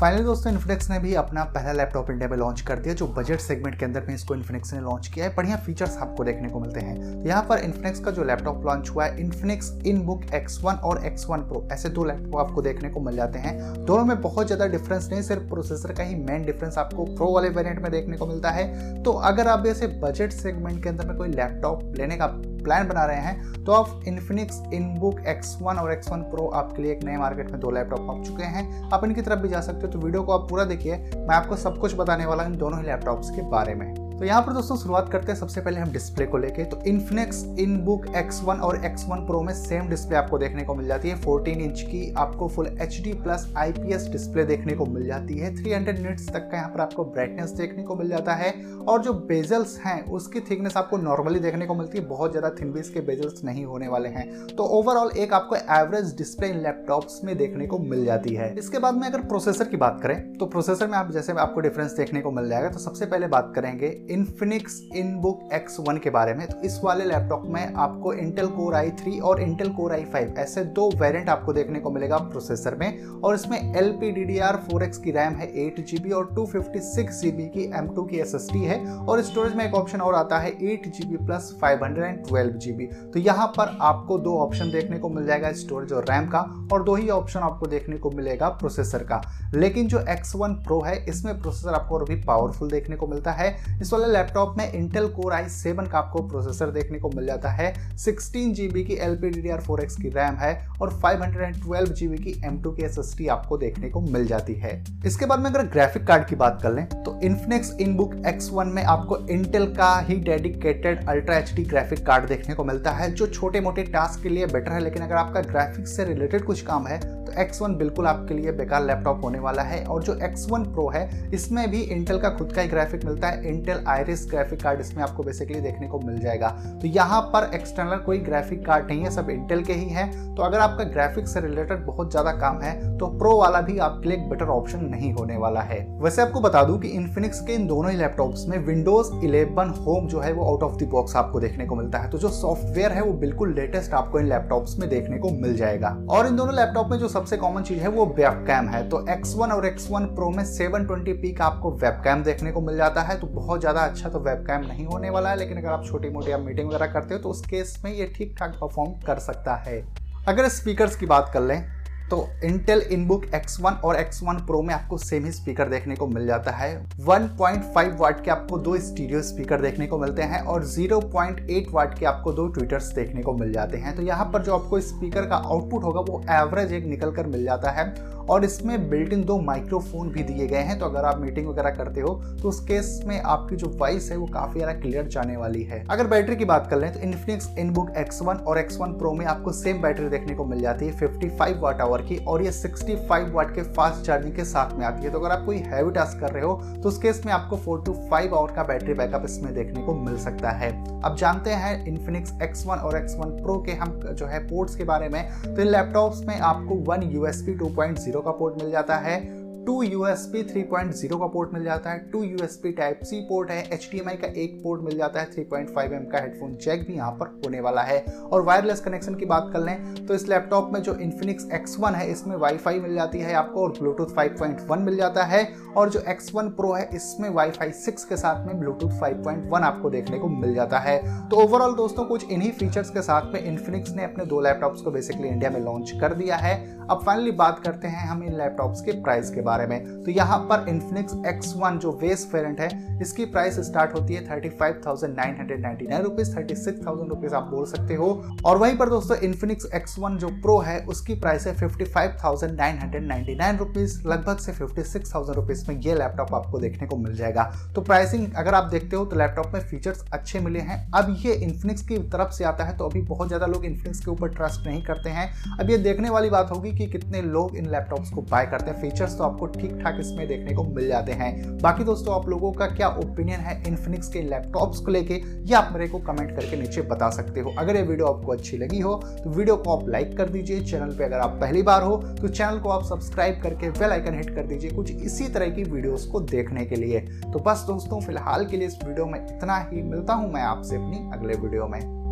Finally दोस्तों Infinix ने भी अपना पहला लैपटॉप इंडिया में लॉन्च कर दिया, जो बजट सेगमेंट के अंदर में इसको इन्फिनिक्स ने लॉन्च किया है। बढ़िया फीचर्स आपको देखने को मिलते हैं। तो यहाँ पर इन्फिनिक्स का जो लैपटॉप लॉन्च हुआ है इन्फिनिक्स इन बुक X1 और X1 प्रो ऐसे दो लैपटॉप आपको देखने को मिल जाते हैं। दोनों में बहुत ज़्यादा डिफरेंस नहीं, सिर्फ़ प्रोसेसर का ही मेन डिफरेंस आपको प्रो वाले वेरियंट में देखने को मिलता है। तो अगर आप ऐसे बजट सेगमेंट के अंदर में कोई लैपटॉप लेने का प्लान बना रहे हैं तो आप इन्फिनिक्स इनबुक X1 और एक्स वन प्रो आपके लिए एक नए मार्केट में दो लैपटॉप आ चुके हैं। आप इनकी तरफ़ भी जा सकते हो तो वीडियो को आप पूरा देखिए। मैं आपको सब कुछ बताने वाला हूँ इन दोनों ही लैपटॉप्स के बारे में। तो यहाँ पर दोस्तों शुरुआत करते हैं। सबसे पहले हम डिस्प्ले को लेके। तो इन्फिनिक्स इन बुक X1 और X1 प्रो में सेम डिस्प्ले आपको देखने को मिल जाती है। 14 इंच की आपको full H D plus IPS display देखने को मिल जाती है। 300 हंड्रेड तक का यहाँ पर आपको ब्राइटनेस देखने को मिल जाता है। और जो बेजल्स हैं, उसकी थिकनेस आपको नॉर्मली देखने को मिलती है। बहुत ज़्यादा थिनबीस के बेजल्स नहीं होने वाले हैं। तो ओवरऑल एक आपको एवरेज डिस्प्ले इन लैपटॉप्स में देखने को मिल जाती है। इसके बाद में अगर प्रोसेसर की बात करें तो प्रोसेसर में आप, जैसे आपको डिफरेंस देखने को मिल जाएगा। तो सबसे पहले बात करेंगे इन्फिनिक्स इन बुक X1 के बारे में। तो इस वाले लैपटॉप में आपको इंटेल कोर आई थ्री और इंटेल कोर आई फाइव ऐसे दो वेरिएंट आपको देखने को मिलेगा प्रोसेसर में। और इसमें L P D D R four X की रैम है एट जी बी और two fifty six G B की एम टू की एस एस है। और स्टोरेज में एक ऑप्शन और आता है eight G B plus five hundred and twelve G B तो यहाँ पर आपको दो ऑप्शन देखने को मिल जाएगा स्टोरेज और रैम का। और दो ही ऑप्शन आपको देखने को मिलेगा प्रोसेसर का। लेकिन जो X1 प्रो है, इसमें प्रोसेसर आपको और भी पावरफुल देखने को मिलता है। इस वाले लैपटॉप में इंटेल कोर आई सेवन का आपको प्रोसेसर देखने को मिल जाता है सिक्सटीन जीबी की L P D D R four X की रैम है और five hundred and twelve GB की एम टू की एस एस टी आपको देखने को मिल जाती है। इसके बाद में अगर ग्राफिक कार्ड की बात कर लें तो Infinix in book X one में आपको इंटेल का ही dedicated ultra H D graphic card देखने को मिलता है, जो छोटे मोटे टास्क के लिए बेटर है, लेकिन अगर आपका ग्राफिक्स से रिलेटेड कुछ काम है तो X1 बिल्कुल आपके लिए बेकार लैपटॉप होने वाला है और जो X1 Pro है, इसमें भी इंटेल का खुद का ही ग्राफिक मिलता है इंटेल आयरिस ग्राफिक कार्ड इसमें आपको बेसिकली देखने को मिल जाएगा। तो यहाँ पर एक्सटर्नल कोई ग्राफिक कार्ड नहीं है, सब इंटेल के ही है। तो अगर आपका ग्राफिक्स से रिलेटेड बहुत ज़्यादा काम है तो प्रो वाला भी आपके लिए एक बेटर ऑप्शन नहीं होने वाला है। वैसे आपको बता दूँ कि इन्फिनिक्स के इन दोनों ही लैपटॉप्स में विंडोज़ 11 होम जो है, वो आउट ऑफ़ द बॉक्स आपको देखने को मिलता है। तो जो सॉफ्टवेयर है, वो बिल्कुल लेटेस्ट आपको इन लैपटॉप्स में देखने को मिल जाएगा। और इन दोनों लैपटॉप में जो सबसे कॉमन चीज़ है वो वेबकैम है। तो X1 और X1 Pro में 720p का आपको वेबकैम देखने को मिल जाता है। तो बहुत ज़्यादा अच्छा तो वेबकैम नहीं होने वाला है, लेकिन अगर आप छोटी मोटी आप मीटिंग वगैरह करते हो तो उस केस में ये ठीक ठाक परफॉर्म कर सकता है। अगर स्पीकर्स की बात कर लें तो इंटेल इनबुक X1 और X1 Pro में आपको सेम ही स्पीकर देखने को मिल जाता है। 1.5 वाट के आपको दो स्टीरियो स्पीकर देखने को मिलते हैं और 0.8 वाट के आपको दो ट्विटर्स देखने को मिल जाते हैं। तो यहाँ पर जो आपको स्पीकर का आउटपुट होगा, वो एवरेज एक निकल कर मिल जाता है। और इसमें बिल्ट इन दो माइक्रोफोन भी दिए गए हैं तो अगर आप मीटिंग वगैरह करते हो तो उस केस में आपकी जो वॉइस है, वो काफ़ी ज़्यादा क्लियर जाने वाली है। अगर बैटरी की बात कर लें तो इन्फिनिक्स इनबुक X1 और X1 Pro में आपको सेम बैटरी देखने को मिल जाती है 55 वाट आवर की और ये 65 वाट के फास्ट चार्जिंग के साथ में आती है। तो अगर आप कोई हैवी टास्क कर रहे हो तो उस केस में आपको फोर टू फाइव आवर का बैटरी बैकअप इसमें देखने को मिल सकता है। अब जानते हैं इन्फिनिक्स X1 और X1 Pro के हम जो है पोर्ट्स के बारे में। तो इन लैपटॉप्स में आपको वन यू 2.0 का पोर्ट मिल जाता है। Two U S B three point zero का पोर्ट मिल जाता है, two U S B type C port है एच डी एम आई का एक पोर्ट मिल जाता है थ्री पॉइंट फाइव एम का हेडफोन जैक भी यहाँ पर होने वाला है। और वायरलेस कनेक्शन की बात कर लें तो इस लैपटॉप में जो इन्फिनिक्स एक्स वन है, इसमें वाईफाई मिल जाती है आपको और ब्लूटूथ फाइव पॉइंट वन मिल जाता है। और जो एक्स वन प्रो है, इसमें वाई फाई सिक्स के साथ में ब्लूटूथ फाइव पॉइंट वन आपको देखने को मिल जाता है। तो ओवरऑल दोस्तों, कुछ इन्हीं फीचर्स के साथ में इन्फिनिक्स ने अपने दो लैपटॉप्स को बेसिकली इंडिया में लॉन्च कर दिया है। अब फाइनली बात करते हैं हम इन लैपटॉप्स के प्राइस के बारे में। तो यहाँ पर इन्फिनिक्स X1 जो वेस वेरिएंट है, इसकी प्राइस स्टार्ट होती है thirty five thousand nine hundred ninety nine rupees thirty six thousand rupees आप बोल सकते हो। और वहीं पर दोस्तों इन्फिनिक्स X1 जो प्रो है, उसकी प्राइस है fifty five thousand nine hundred ninety nine rupees लगभग से फिफ्टी सिक्स थाउज़ेंड रुपीज़ में ये लैपटॉप आपको देखने को मिल जाएगा। तो प्राइसिंग अगर आप देखते हो तो लैपटॉप में फीचर्स अच्छे मिले हैं। अब ये इन्फिनिक्स की तरफ़ से आता है तो अभी बहुत ज़्यादा लोग इन्फिनिक्स के ऊपर ट्रस्ट नहीं करते हैं। अब ये देखने वाली बात होगी कि कितने लोग इन लैपटॉप्स को बाय करते हैं। फीचर्स तो आपको ठीक ठाक इसमें देखने को मिल जाते हैं। बाकी दोस्तों, आप लोगों का क्या ओपिनियन है इन्फिनिक्स के लैपटॉप्स को लेके, ये आप मेरे को कमेंट करके नीचे बता सकते हो। अगर ये वीडियो आपको अच्छी लगी हो तो वीडियो को आप लाइक कर दीजिए। चैनल पे अगर आप पहली बार हो तो चैनल को आप सब्सक्राइब करके बेल आइकन हिट कर दीजिए कुछ इसी तरह की वीडियोस को देखने के लिए। तो बस दोस्तों, फ़िलहाल के लिए इस वीडियो में इतना ही। मिलता हूँ मैं आपसे अपनी अगले वीडियो में।